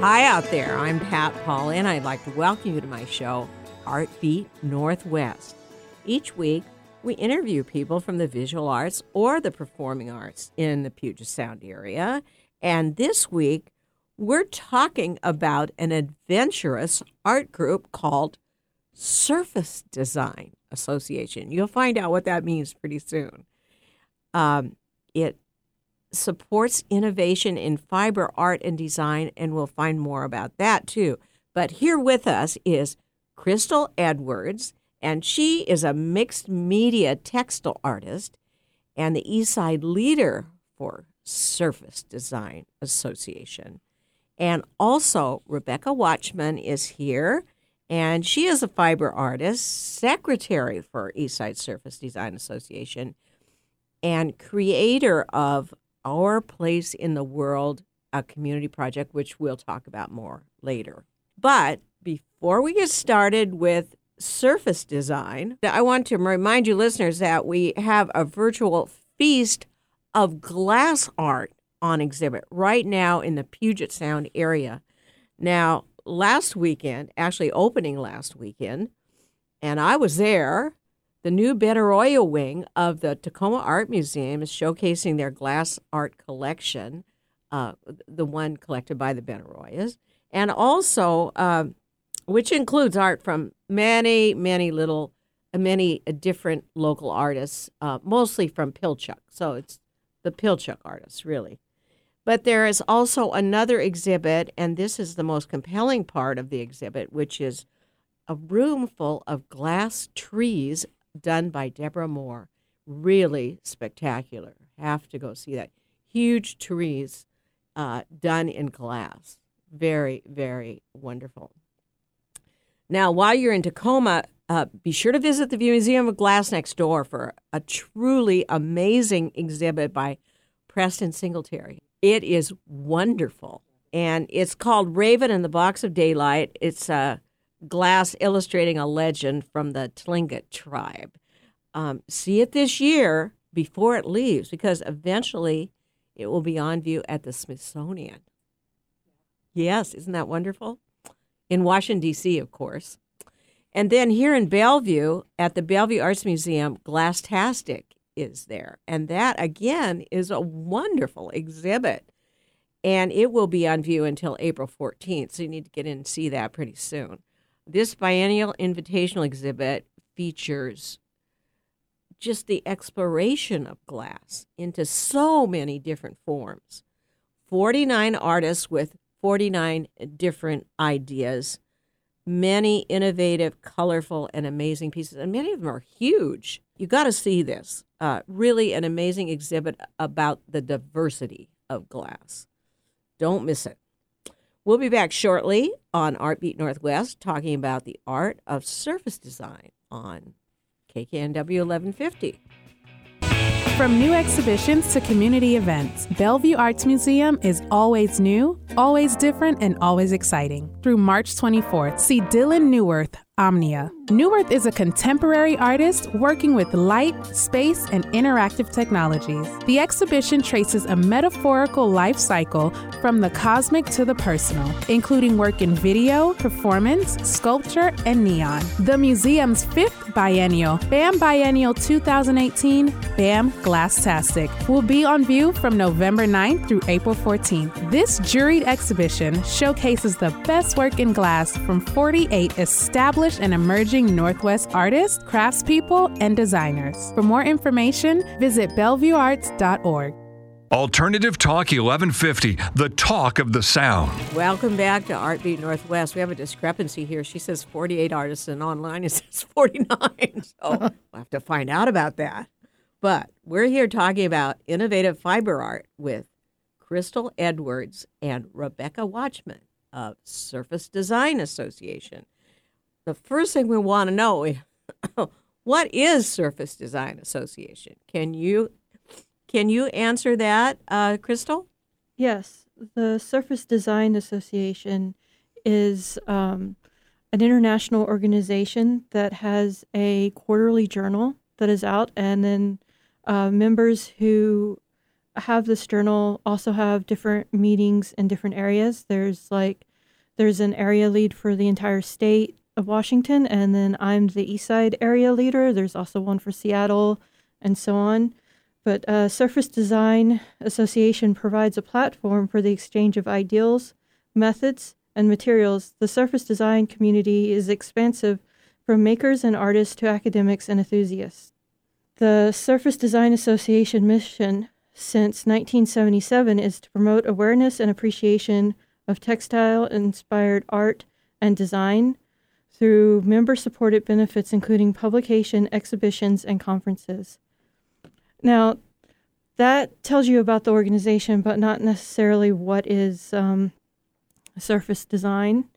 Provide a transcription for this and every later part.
Hi out there. I'm Pat Paul, and I'd like to welcome you to my show, Art Beat Northwest. Each week, we interview people from the visual arts or the performing arts in the Puget Sound area. And this week, we're talking about an adventurous art group called Surface Design Association. You'll find out what that means pretty soon. Um, it supports innovation in fiber art and design, and we'll find more about that too. But here with us is Crystal Edwards, and she is a mixed media textile artist and the Eastside leader for Surface Design Association. And also, Rebecca Watchman is here, and she is a fiber artist, secretary for Eastside Surface Design Association, and creator of Our Place in the World, a community project, which we'll talk about more later. But before we get started with surface design, I want to remind you, listeners, that we have a virtual feast of glass art on exhibit right now in the Puget Sound area. Now, last weekend, actually opening last weekend, and I was there. The new Benaroya wing of the Tacoma Art Museum is showcasing their glass art collection, uh, the one collected by the Benaroyas, and also, uh, which includes art from many, many little, many different local artists, uh, mostly from Pilchuck. So it's the Pilchuck artists, really. But there is also another exhibit, and this is the most compelling part of the exhibit, which is a room full of glass trees done by Debora Moore. Really spectacular. Have to go see that. Huge trees uh, done in glass. Very, very wonderful. Now, while you're in Tacoma, uh, be sure to visit the Museum of Glass next door for a truly amazing exhibit by Preston Singletary. It is wonderful. And it's called Raven and the Box of Daylight. It's a glass illustrating a legend from the Tlingit tribe. Um, see it this year before it leaves because eventually it will be on view at the Smithsonian. Yes, isn't that wonderful? In Washington, D.C., of course. And then here in Bellevue at the Bellevue Arts Museum, Glasstastic is there. And that, again, is a wonderful exhibit. And it will be on view until April 14th. So you need to get in and see that pretty soon. This biennial invitational exhibit features just the exploration of glass into so many different forms. 49 artists with 49 different ideas, many innovative, colorful, and amazing pieces, and many of them are huge. You got to see this. Uh, really, an amazing exhibit about the diversity of glass. Don't miss it. We'll be back shortly on Artbeat Northwest talking about the art of surface design on KKNW 1150. From new exhibitions to community events, Bellevue Arts Museum is always new, always different, and always exciting. Through March 24th, see Dylan Neuwirth, Omnia. Neuwirth is a contemporary artist working with light, space, and interactive technologies. The exhibition traces a metaphorical life cycle from the cosmic to the personal, including work in video, performance, sculpture, and neon. The museum's fifth biennial, BAM Biennial 2018, BAM Glasstastic, will be on view from November 9th through April 14th. This juried exhibition showcases the best work in glass from 48 established and emerging Northwest artists, craftspeople, and designers. For more information, visit bellevuearts.org. Alternative Talk 1150, the talk of the sound. Welcome back to Artbeat Northwest. We have a discrepancy here. She says 48 artists, and online it says 49. So we'll have to find out about that. But we're here talking about innovative fiber art with Crystal Edwards and Rebecca Watchman of Surface Design Association. The first thing we want to know is what is Surface Design Association? Can you can you answer that, uh, Crystal? Yes, the Surface Design Association is um, an international organization that has a quarterly journal that is out, and then uh, members who have this journal also have different meetings in different areas. There's like there's an area lead for the entire state of Washington, and then I'm the East Side area leader. There's also one for Seattle, and so on. But uh, Surface Design Association provides a platform for the exchange of ideals, methods, and materials. The surface design community is expansive from makers and artists to academics and enthusiasts. The Surface Design Association mission since 1977 is to promote awareness and appreciation of textile inspired art and design through member supported benefits, including publication, exhibitions, and conferences. Now, that tells you about the organization, but not necessarily what is um, surface design.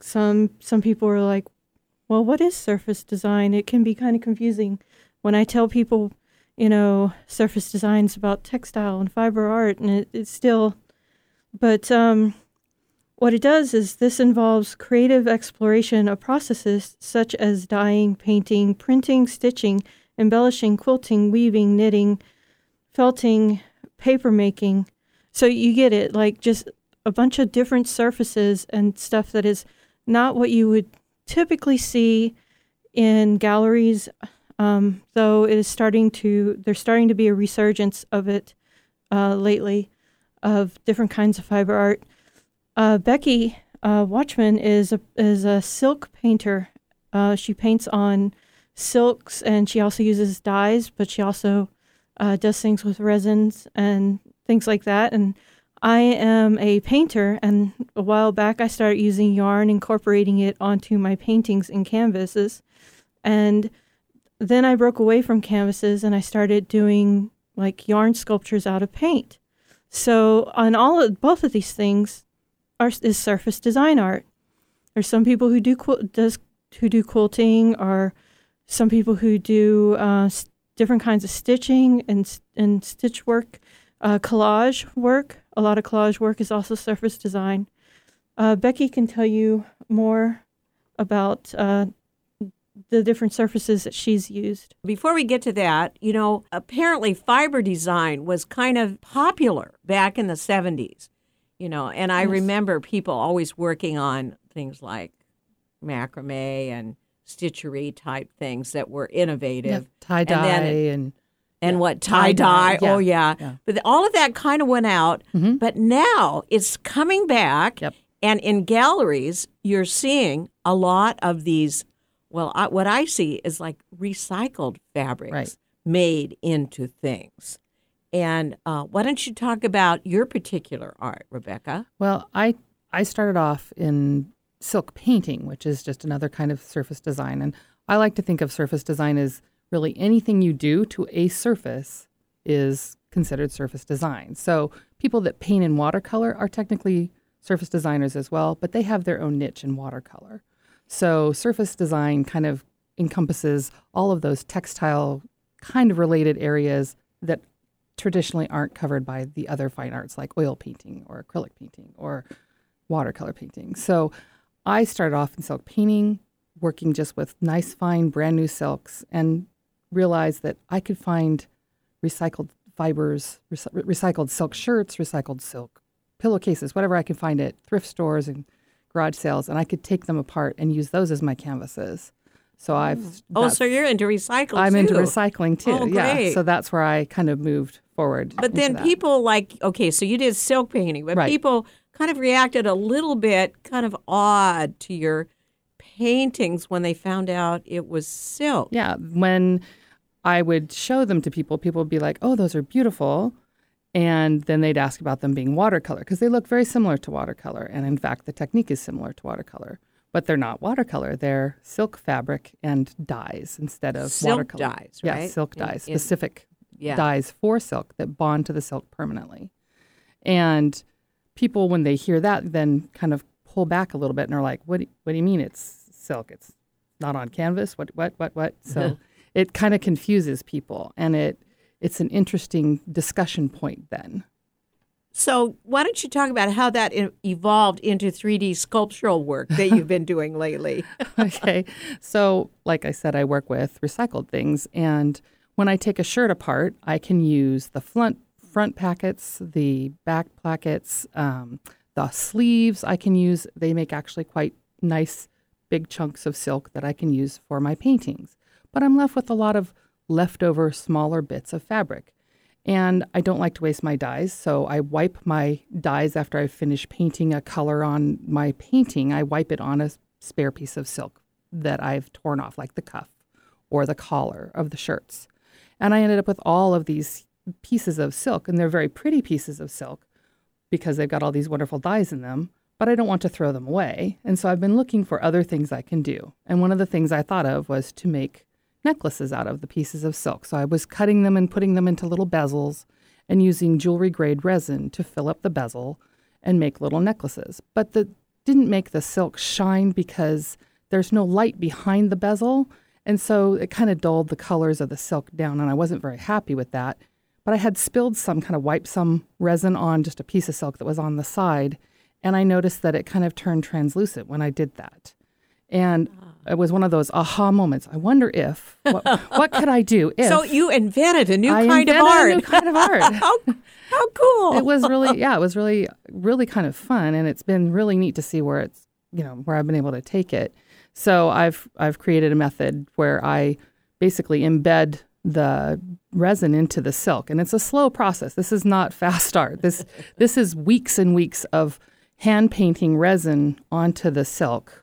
Some some people are like, well, what is surface design? It can be kind of confusing. When I tell people, you know, surface design is about textile and fiber art, and it, it's still, but um, what it does is this involves creative exploration of processes such as dyeing, painting, printing, stitching, embellishing, quilting, weaving, knitting, felting, paper making. So you get it, like just a bunch of different surfaces and stuff that is not what you would typically see in galleries, um, though it is starting to, there's starting to be a resurgence of it uh, lately, of different kinds of fiber art. Uh, Becky uh, Watchman is a, is a silk painter. Uh, she paints on silks and she also uses dyes, but she also uh, does things with resins and things like that. And I am a painter, and a while back I started using yarn, incorporating it onto my paintings and canvases. And then I broke away from canvases and I started doing like yarn sculptures out of paint. So on all of both of these things are is surface design art. There's some people who do does who do quilting, or some people who do uh, different kinds of stitching and and stitch work, uh, collage work a lot of collage work is also surface design. Uh, Becky can tell you more about uh, the different surfaces that she's used. Before we get to that, you know, apparently fiber design was kind of popular back in the 70s, you know, and I yes. remember people always working on things like macrame and stitchery type things that were innovative. tie dye and, and and yeah. what tie dye. Oh yeah. yeah. But all of that kind of went out. Mm-hmm. But now it's coming back. Yep. And in galleries, you're seeing a lot of these. Well, I, what I see is like recycled fabrics right. made into things. And uh, why don't you talk about your particular art, Rebecca? Well, I I started off in silk painting, which is just another kind of surface design, and I like to think of surface design as really anything you do to a surface is considered surface design. So people that paint in watercolor are technically surface designers as well, but they have their own niche in watercolor. So surface design kind of encompasses all of those textile kind of related areas that traditionally aren't covered by the other fine arts like oil painting or acrylic painting or watercolor painting. So I started off in silk painting, working just with nice, fine, brand new silks and realized that I could find recycled fibers, re- recycled silk shirts, recycled silk pillowcases, whatever I could find at thrift stores and garage sales, and I could take them apart and use those as my canvases. So I've mm. oh, so you're into recycling. I'm too. into recycling too. Oh, yeah, so that's where I kind of moved forward. But then that. people like okay, so you did silk painting, but right. people kind of reacted a little bit kind of odd to your paintings when they found out it was silk. Yeah, when I would show them to people. People would be like, oh, those are beautiful. And then they'd ask about them being watercolor because they look very similar to watercolor. And in fact, the technique is similar to watercolor, but they're not watercolor. They're silk fabric and dyes instead of silk watercolor. dyes, right? Yeah, silk dyes, in, in, specific yeah. dyes for silk that bond to the silk permanently. And people, when they hear that, then kind of pull back a little bit and are like, what, what do you mean it's silk? It's not on canvas? What, what, what, what? So it kind of confuses people and it it's an interesting discussion point then. So, why don't you talk about how that evolved into 3D sculptural work that you've been doing lately? okay. So, like I said, I work with recycled things. And when I take a shirt apart, I can use the front, front plackets, the back plackets, um, the sleeves I can use. They make actually quite nice big chunks of silk that I can use for my paintings. But I'm left with a lot of leftover smaller bits of fabric. And I don't like to waste my dyes, so I wipe my dyes after I finish painting a color on my painting. I wipe it on a spare piece of silk that I've torn off, like the cuff or the collar of the shirts. And I ended up with all of these pieces of silk, and they're very pretty pieces of silk because they've got all these wonderful dyes in them, but I don't want to throw them away. And so I've been looking for other things I can do. And one of the things I thought of was to make necklaces out of the pieces of silk. So I was cutting them and putting them into little bezels and using jewelry grade resin to fill up the bezel and make little necklaces. But that didn't make the silk shine because there's no light behind the bezel. And so it kind of dulled the colors of the silk down, and I wasn't very happy with that. But I had spilled some, kind of wiped some resin on just a piece of silk that was on the side, and I noticed that it kind of turned translucent when I did that. And ah. It was one of those aha moments. I wonder if what, what could I do if So you invented a new I kind of invented a art. new kind of art. how, how cool. it was really yeah, it was really really kind of fun, and it's been really neat to see where it's you know where I've been able to take it. So I've I've created a method where I basically embed the resin into the silk, and it's a slow process. This is not fast art. This this is weeks and weeks of hand painting resin onto the silk,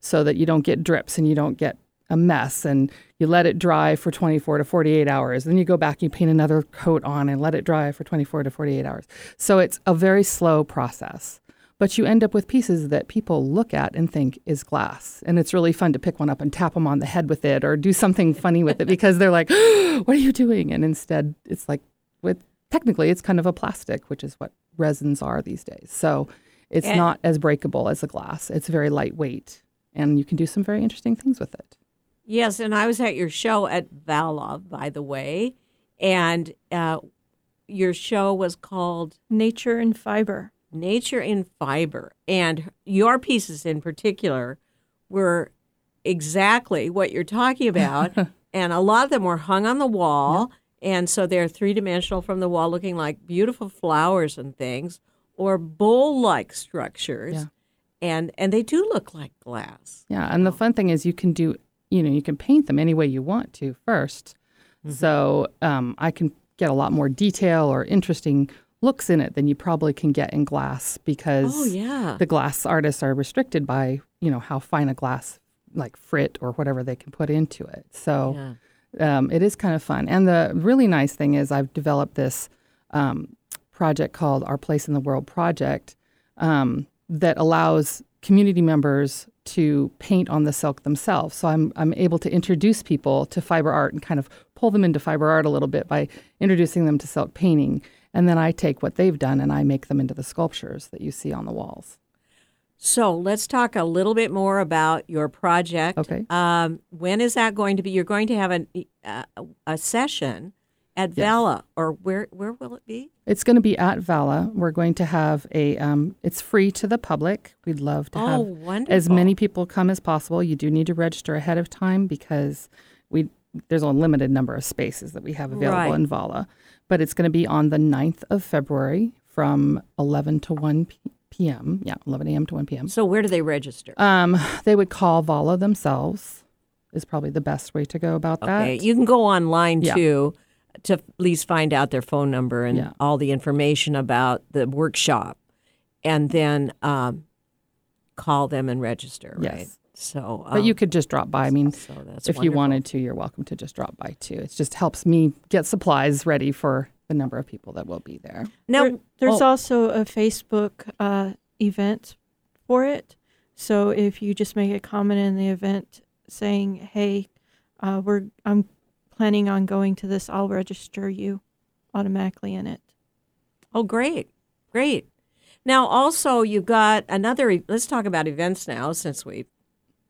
so that you don't get drips and you don't get a mess and you let it dry for 24 to 48 hours. Then you go back, and you paint another coat on and let it dry for 24 to 48 hours. So it's a very slow process. But you end up with pieces that people look at and think is glass. And it's really fun to pick one up and tap them on the head with it or do something funny with it because they're like, what are you doing? And instead, it's like, with technically, it's kind of a plastic, which is what resins are these days. So it's And- not as breakable as a glass. It's very lightweight. And you can do some very interesting things with it. Yes, and I was at your show at Vala, by the way, and uh, your show was called Nature in fiber. Nature in Fiber, and your pieces in particular were exactly what you're talking about, and a lot of them were hung on the wall, and so they're three dimensional from the wall, looking like beautiful flowers and things, or bowl-like structures, Yeah. And and they do look like glass. Yeah, and the fun thing is you can do, you know, you can paint them any way you want to 1st So um, I can get a lot more detail or interesting looks in it than you probably can get in glass because Oh yeah. the glass artists are restricted by, you know, how fine a glass like frit or whatever they can put into it. So Yeah. um, it is kind of fun. And the really nice thing is I've developed this um, project called Our Place in the World Project um, that allows community members to paint on the silk themselves. So I'm I'm able to introduce people to fiber art and kind of pull them into fiber art a little bit by introducing them to silk painting. And then I take what they've done and I make them into the sculptures that you see on the walls. So let's talk a little bit more about your project. Okay. Um, when is that going to be? You're going to have an, uh, a session at Yes. Vala, or where where will it be? It's going to be at Vala. We're going to have a. Um, it's free to the public. We'd love to Oh, have wonderful. as many people come as possible. You do need to register ahead of time because we there's a limited number of spaces that we have available Right. in Vala. But it's going to be on the 9th of February from 11 to 1 p- p.m. Yeah, 11 a.m. to 1 p.m. So where do they register? Um, they would call Vala themselves. Is probably the best way to go about that. okay, that. you can go online Yeah. too to at least find out their phone number and Yeah. all the information about the workshop, and then um, call them and register. Right. Yes. So, but you um, could just drop by. I mean, so that's if you wanted to, you're welcome to just drop by too. It just helps me get supplies ready for the number of people that will be there. Now, There- there's oh, also a Facebook uh, event for it. So if you just make a comment in the event saying, "Hey, uh, we're I'm planning on going to this," I'll register you automatically in it. Oh, great, great. Now, also, you've got another. Let's talk about events now, since we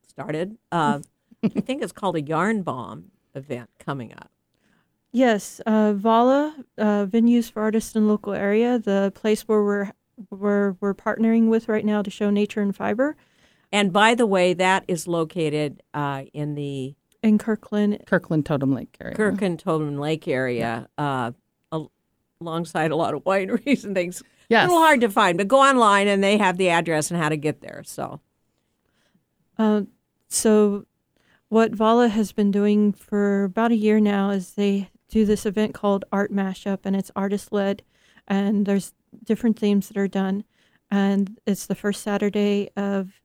started. Uh, I think it's called a Yarn Bomb event coming up. Yes, uh, Vala uh, venues for artists in local area, the place where we're where we're partnering with right now to show nature and fiber And by the way, that is located uh, in the in Kirkland. Kirkland Totem Lake area. Kirkland Totem Lake area, uh, a alongside a lot of wineries and things. Yes. A little hard to find, but go online and they have the address and how to get there. So, Uh, so, what Vala has been doing for about a year now is they do this event called Art Mashup, and it's artist led, and there's different themes that are done, and it's the first Saturday of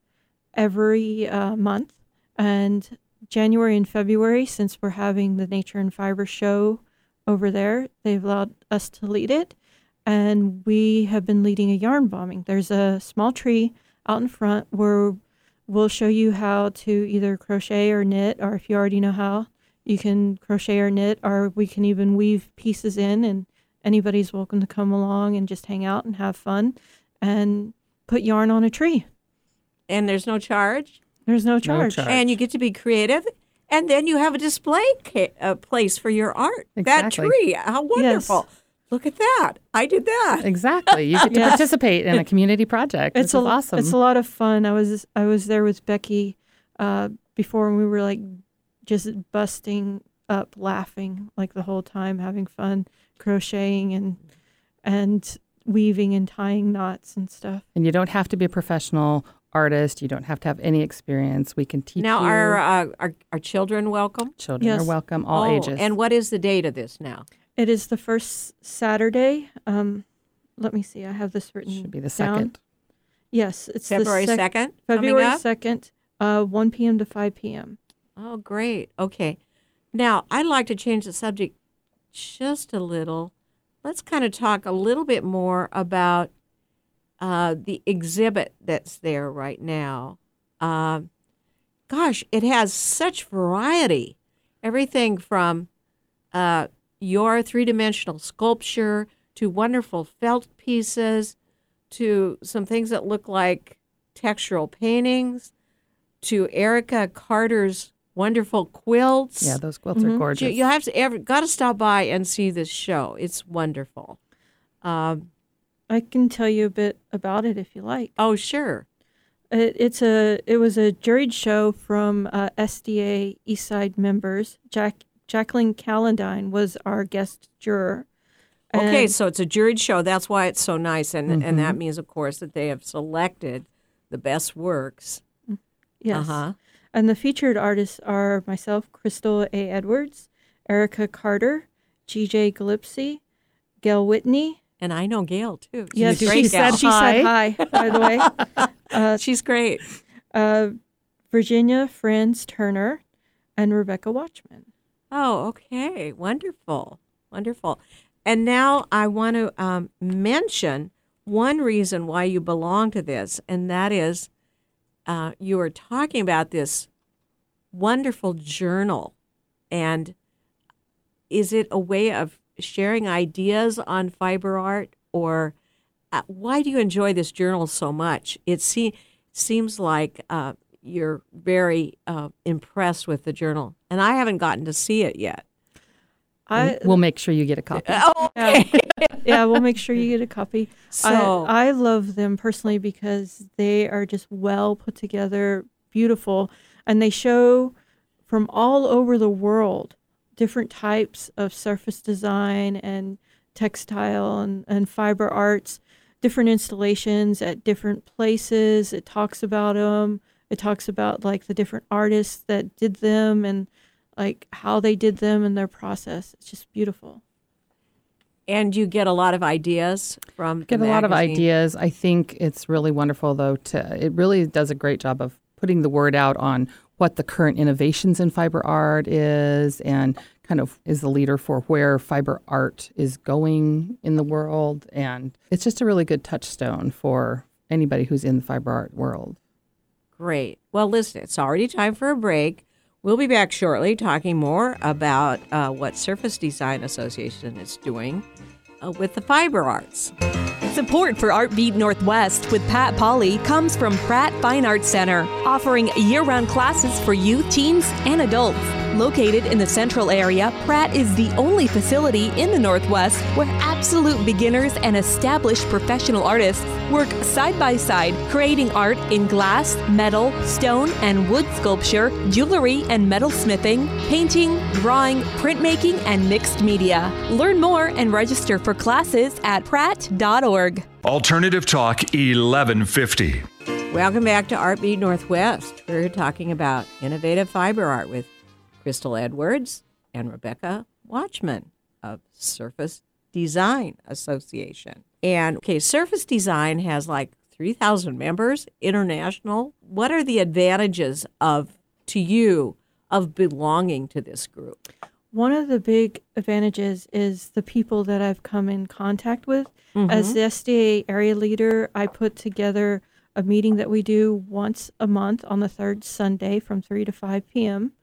every uh, month, and January and February, since we're having the Nature and Fiber show over there, they've allowed us to lead it, and we have been leading a yarn bombing. There's a small tree out in front where we'll show you how to either crochet or knit, or if you already know how, you can crochet or knit, or we can even weave pieces in, and anybody's welcome to come along and just hang out and have fun and put yarn on a tree. and there's no charge, There's no charge. charge. and you get to be creative. And then you have a display ca- uh, place for your art. That tree, how wonderful! Look at that. I did that. Exactly. You get to Yes. participate in a community project. It's It's a awesome. It's a lot of fun. I was I was there with Becky uh, before, and we were like just busting up, laughing like the whole time, having fun, crocheting and and weaving and tying knots and stuff. and you don't have to be a professional artist. You don't have to have any experience. We can teach Now, you. are, uh, are are children welcome? Children Yes. are welcome, all Oh, ages. And what is the date of this now? It is the first Saturday. Um, let me see. I have this written. should be the down. second. Yes, it's February the sec- 2nd? February coming second, uh, one p.m. to five p.m. Oh, great. Okay. Now, I'd like to change the subject just a little. Let's kind of talk a little bit more about uh, the exhibit that's there right now. Um gosh, it has such variety. Everything from uh, your three dimensional sculpture to wonderful felt pieces to some things that look like textural paintings to Erica Carter's wonderful quilts. Yeah, those quilts are Mhm. gorgeous. You, you have to ever got to stop by and see this show. It's wonderful. Um, I can tell you a bit about it if you like. oh, sure. It, it's a it was a juried show from uh, SDA Eastside members. Jack Jacqueline Calendine was our guest juror. Okay, so it's a juried show. That's why it's so nice, and and that means, of course, that they have selected the best works. yes, Uh-huh. and the featured artists are myself, Crystal A. Edwards, Erica Carter, G.J. Gillespie, Gail Whitney. And I know Gail too. She's Yes, a she great gal. said she said hi. By the way, uh, She's great. uh, Virginia Franz Turner, and Rebecca Watchman. Oh, okay. Wonderful. Wonderful. And now I want to um, mention one reason why you belong to this, and that is uh, you are talking about this wonderful journal. And is it a way of sharing ideas on fiber art, or uh, why do you enjoy this journal so much? It se- seems like uh, you're very uh, impressed with the journal, and I haven't gotten to see it yet. I we'll make sure you get a copy. Oh, yeah, yeah, we'll make sure you get a copy. So- I, I love them personally because they are just well put together, beautiful, and they show from all over the world different types of surface design and textile and, and fiber arts, different installations at different places. It talks about them. It talks about like the different artists that did them and like how they did them and their process. It's just beautiful. And you get a lot of ideas from the get a lot of ideas. I think it's really wonderful, though. To it really does a great job of putting the word out on what the current innovations in fiber art is, and kind of is the leader for where fiber art is going in the world. And it's just a really good touchstone for anybody who's in the fiber art world. Great. Well, listen, it's already time for a break. We'll be back shortly talking more about uh, what Surface Design Association is doing uh, with the fiber arts. Support for Artbeat Northwest with Pat Polly comes from Pratt Fine Arts Center, offering year round classes for youth, teens, and adults. Located in the central area, Pratt is the only facility in the Northwest where absolute beginners and established professional artists work side by side, creating art in glass, metal, stone, and wood sculpture, jewelry and metal smithing, painting, drawing, printmaking, and mixed media. Learn more and register for classes at pratt.org. Alternative Talk 1150. Welcome back to Art Beat Northwest. We're talking about innovative fiber art with Crystal Edwards and Rebecca Watchman of Surface Design Association. And okay, Surface Design has like 3,000 members, international. What are the advantages of to you of belonging to this group? One of the big advantages is the people that I've come in contact with. As the SDA area leader, I put together a meeting that we do once a month on the third Sunday from 3 to 5 p.m.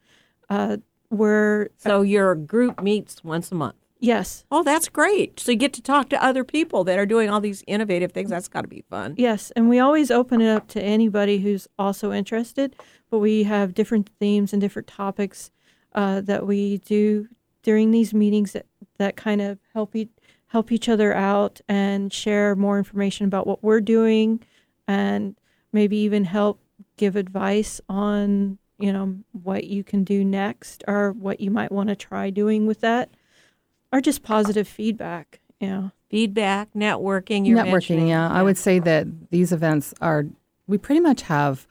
Uh, where, So your group meets once a month. yes, Oh, that's great. So you get to talk to other people that are doing all these innovative things. That's got to be fun. Yes, and we always open it up to anybody who's also interested, but we have different themes and different topics uh, that we do during these meetings that, that kind of help each, help each other out and share more information about what we're doing and maybe even help give advice on, you know, what you can do next or what you might want to try doing with that or just positive feedback, you know. Feedback, networking. You're Networking, mentioning. yeah. I would say that these events are, we pretty much have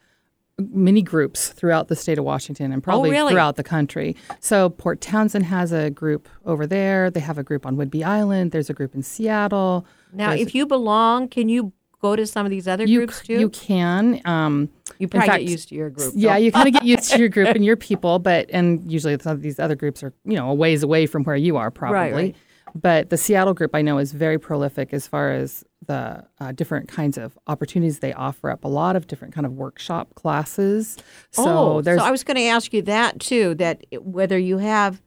mini groups throughout the state of Washington and probably Oh, really? throughout the country. So Port Townsend has a group over there. They have a group on Whidbey Island. There's a group in Seattle. Now, There's- if you belong, can you go to some of these other you, groups too? You can. Um, You probably fact, get used to your group. Yeah, you kind of get used to your group and your people, but and usually some of these other groups are you know a ways away from where you are probably. right. But the Seattle group I know is very prolific as far as the uh, different kinds of opportunities they offer up. A lot of different kind of workshop classes. So oh, there's so I was going to ask you that too. That whether you have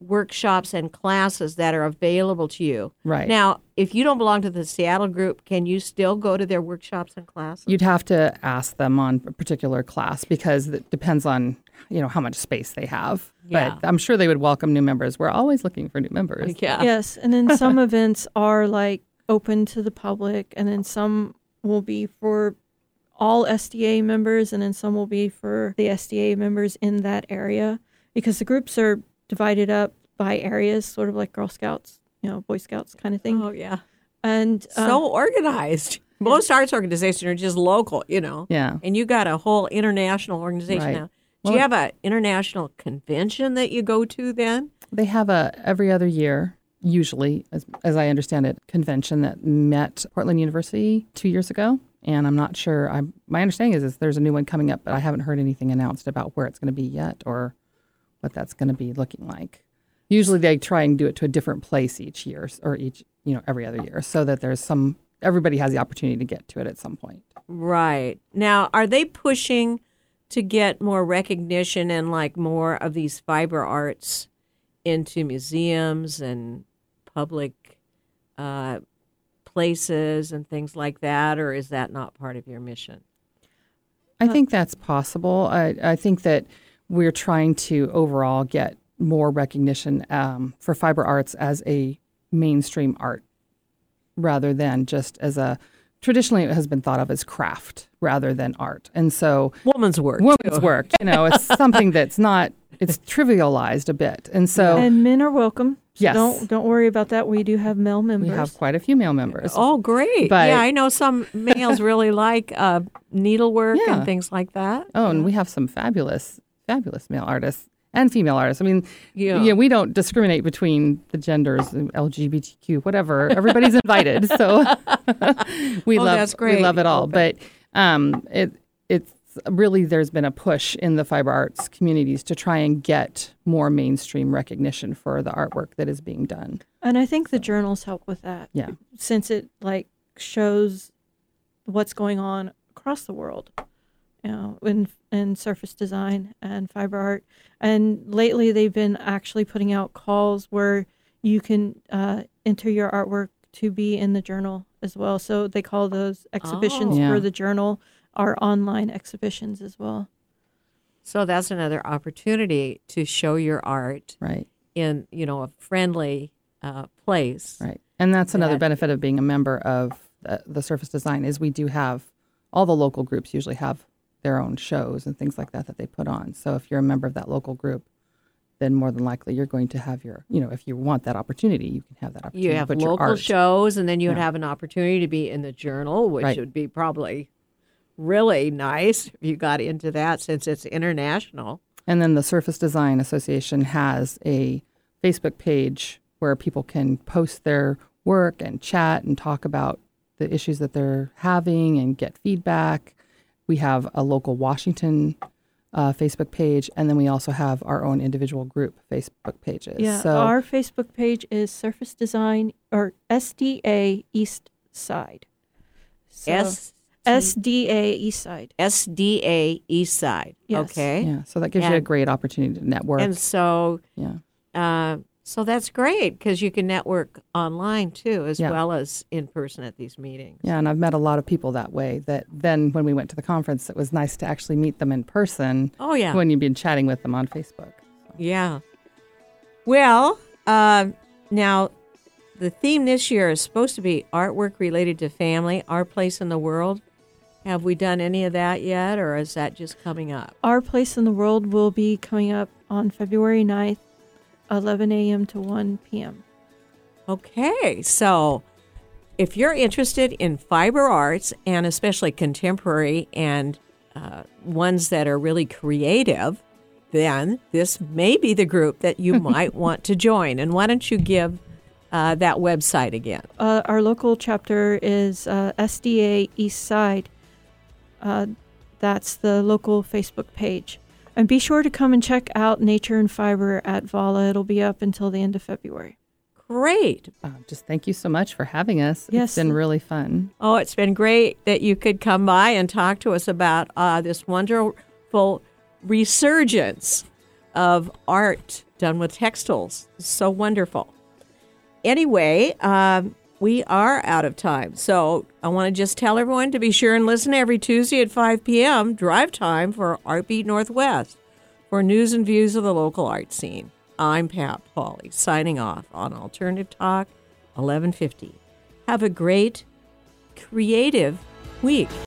workshops and classes that are available to you. Right. Now, if you don't belong to the Seattle group, can you still go to their workshops and classes? You'd have to ask them on a particular class because it depends on you know how much space they have. Yeah. But I'm sure they would welcome new members. We're always looking for new members. yeah. Yes, and then some events are like open to the public, and then some will be for all SDA members, and then some will be for the SDA members in that area because the groups are divided up by areas, sort of like Girl Scouts, you know, Boy Scouts kind of thing. Oh yeah. And uh, So organized. Most arts organizations are just local, you know. Yeah. And you got a whole international organization Right. now. Do you have an international convention that you go to then? They have a every other year, usually, as, as I understand it, convention that met Portland University two years ago. And I'm not sure. I'm, my understanding is, is there's a new one coming up, but I haven't heard anything announced about where it's going to be yet or what that's going to be looking like. Usually, they try and do it to a different place each year or each, you know, every other year, so that there's some everybody has the opportunity to get to it at some point. Right. Now, are they pushing to get more recognition and like more of these fiber arts into museums and public uh, places and things like that, or is that not part of your mission? I think that's possible. I, I think that we're trying to overall get more recognition um, for fiber arts as a mainstream art rather than just as a traditionally it has been thought of as craft rather than art. And so Woman's work. women's work, you know, it's something that's not it's trivialized a bit. And so and men are welcome. So Yes. Don't don't worry about that. We do have male members. we have quite a few male members. Oh, great. But- yeah, I know some males really like uh, needlework Yeah. and things like that. Oh, and we have some fabulous, fabulous male artists and female artists. I mean, Yeah. yeah, we don't discriminate between the genders, LGBTQ, whatever. Everybody's invited, so we Oh, love that's great. we love it all. Okay. But um, it it's really there's been a push in the fiber arts communities to try and get more mainstream recognition for the artwork that is being done. And I think the journals help with that. Yeah. Since it like shows what's going on across the world, you know, in in surface design and fiber art. And lately they've been actually putting out calls where you can uh, enter your artwork to be in the journal as well. So they call those exhibitions Oh. Yeah. for the journal are online exhibitions as well. So that's another opportunity to show your art Right. in, you know, a friendly uh, place. Right. And that's another that- benefit of being a member of the, the Surface Design is we do have all the local groups usually have their own shows and things like that that they put on. So if you're a member of that local group, then more than likely you're going to have your, you know, if you want that opportunity, you can have that opportunity. You to have local art. shows, and then you would Yeah. have an opportunity to be in the journal, which Right. would be probably really nice if you got into that since it's international. And then the Surface Design Association has a Facebook page where people can post their work and chat and talk about the issues that they're having and get feedback. We have a local Washington uh, Facebook page, and then we also have our own individual group Facebook pages. Yeah, so our Facebook page is Surface Design or SDA East Side. So, S SDA East Side. SDA East Side. Yes. Okay. yeah, so that gives you a great opportunity to network. And so, yeah, uh, so that's great because you can network online too, as Yeah. well as in person at these meetings. yeah, and I've met a lot of people that way. That then when we went to the conference, it was nice to actually meet them in person. Oh yeah. when you've been chatting with them on Facebook. Yeah. Well, uh, now the theme this year is supposed to be artwork related to family, our place in the world. Have we done any of that yet, or is that just coming up? Our Place in the World will be coming up on February 9th, 11 a.m. to 1 p.m. Okay, so if you're interested in fiber arts and especially contemporary and uh, ones that are really creative, then this may be the group that you might want to join. And why don't you give uh, that website again? Uh, our local chapter is uh, SDA East Side. Uh, that's the local Facebook page. And be sure to come and check out Nature and Fiber at Vala. It'll be up until the end of February. Great. Uh, just thank you so much for having us. Yes. It's been really fun. Oh, it's been great that you could come by and talk to us about uh, this wonderful resurgence of art done with textiles. It's so wonderful. Anyway, um, we are out of time. So I want to just tell everyone to be sure and listen every Tuesday at 5 p.m. drive time for Artbeat Northwest for news and views of the local art scene. I'm Pat Pauley, signing off on Alternative Talk 1150. Have a great, creative week.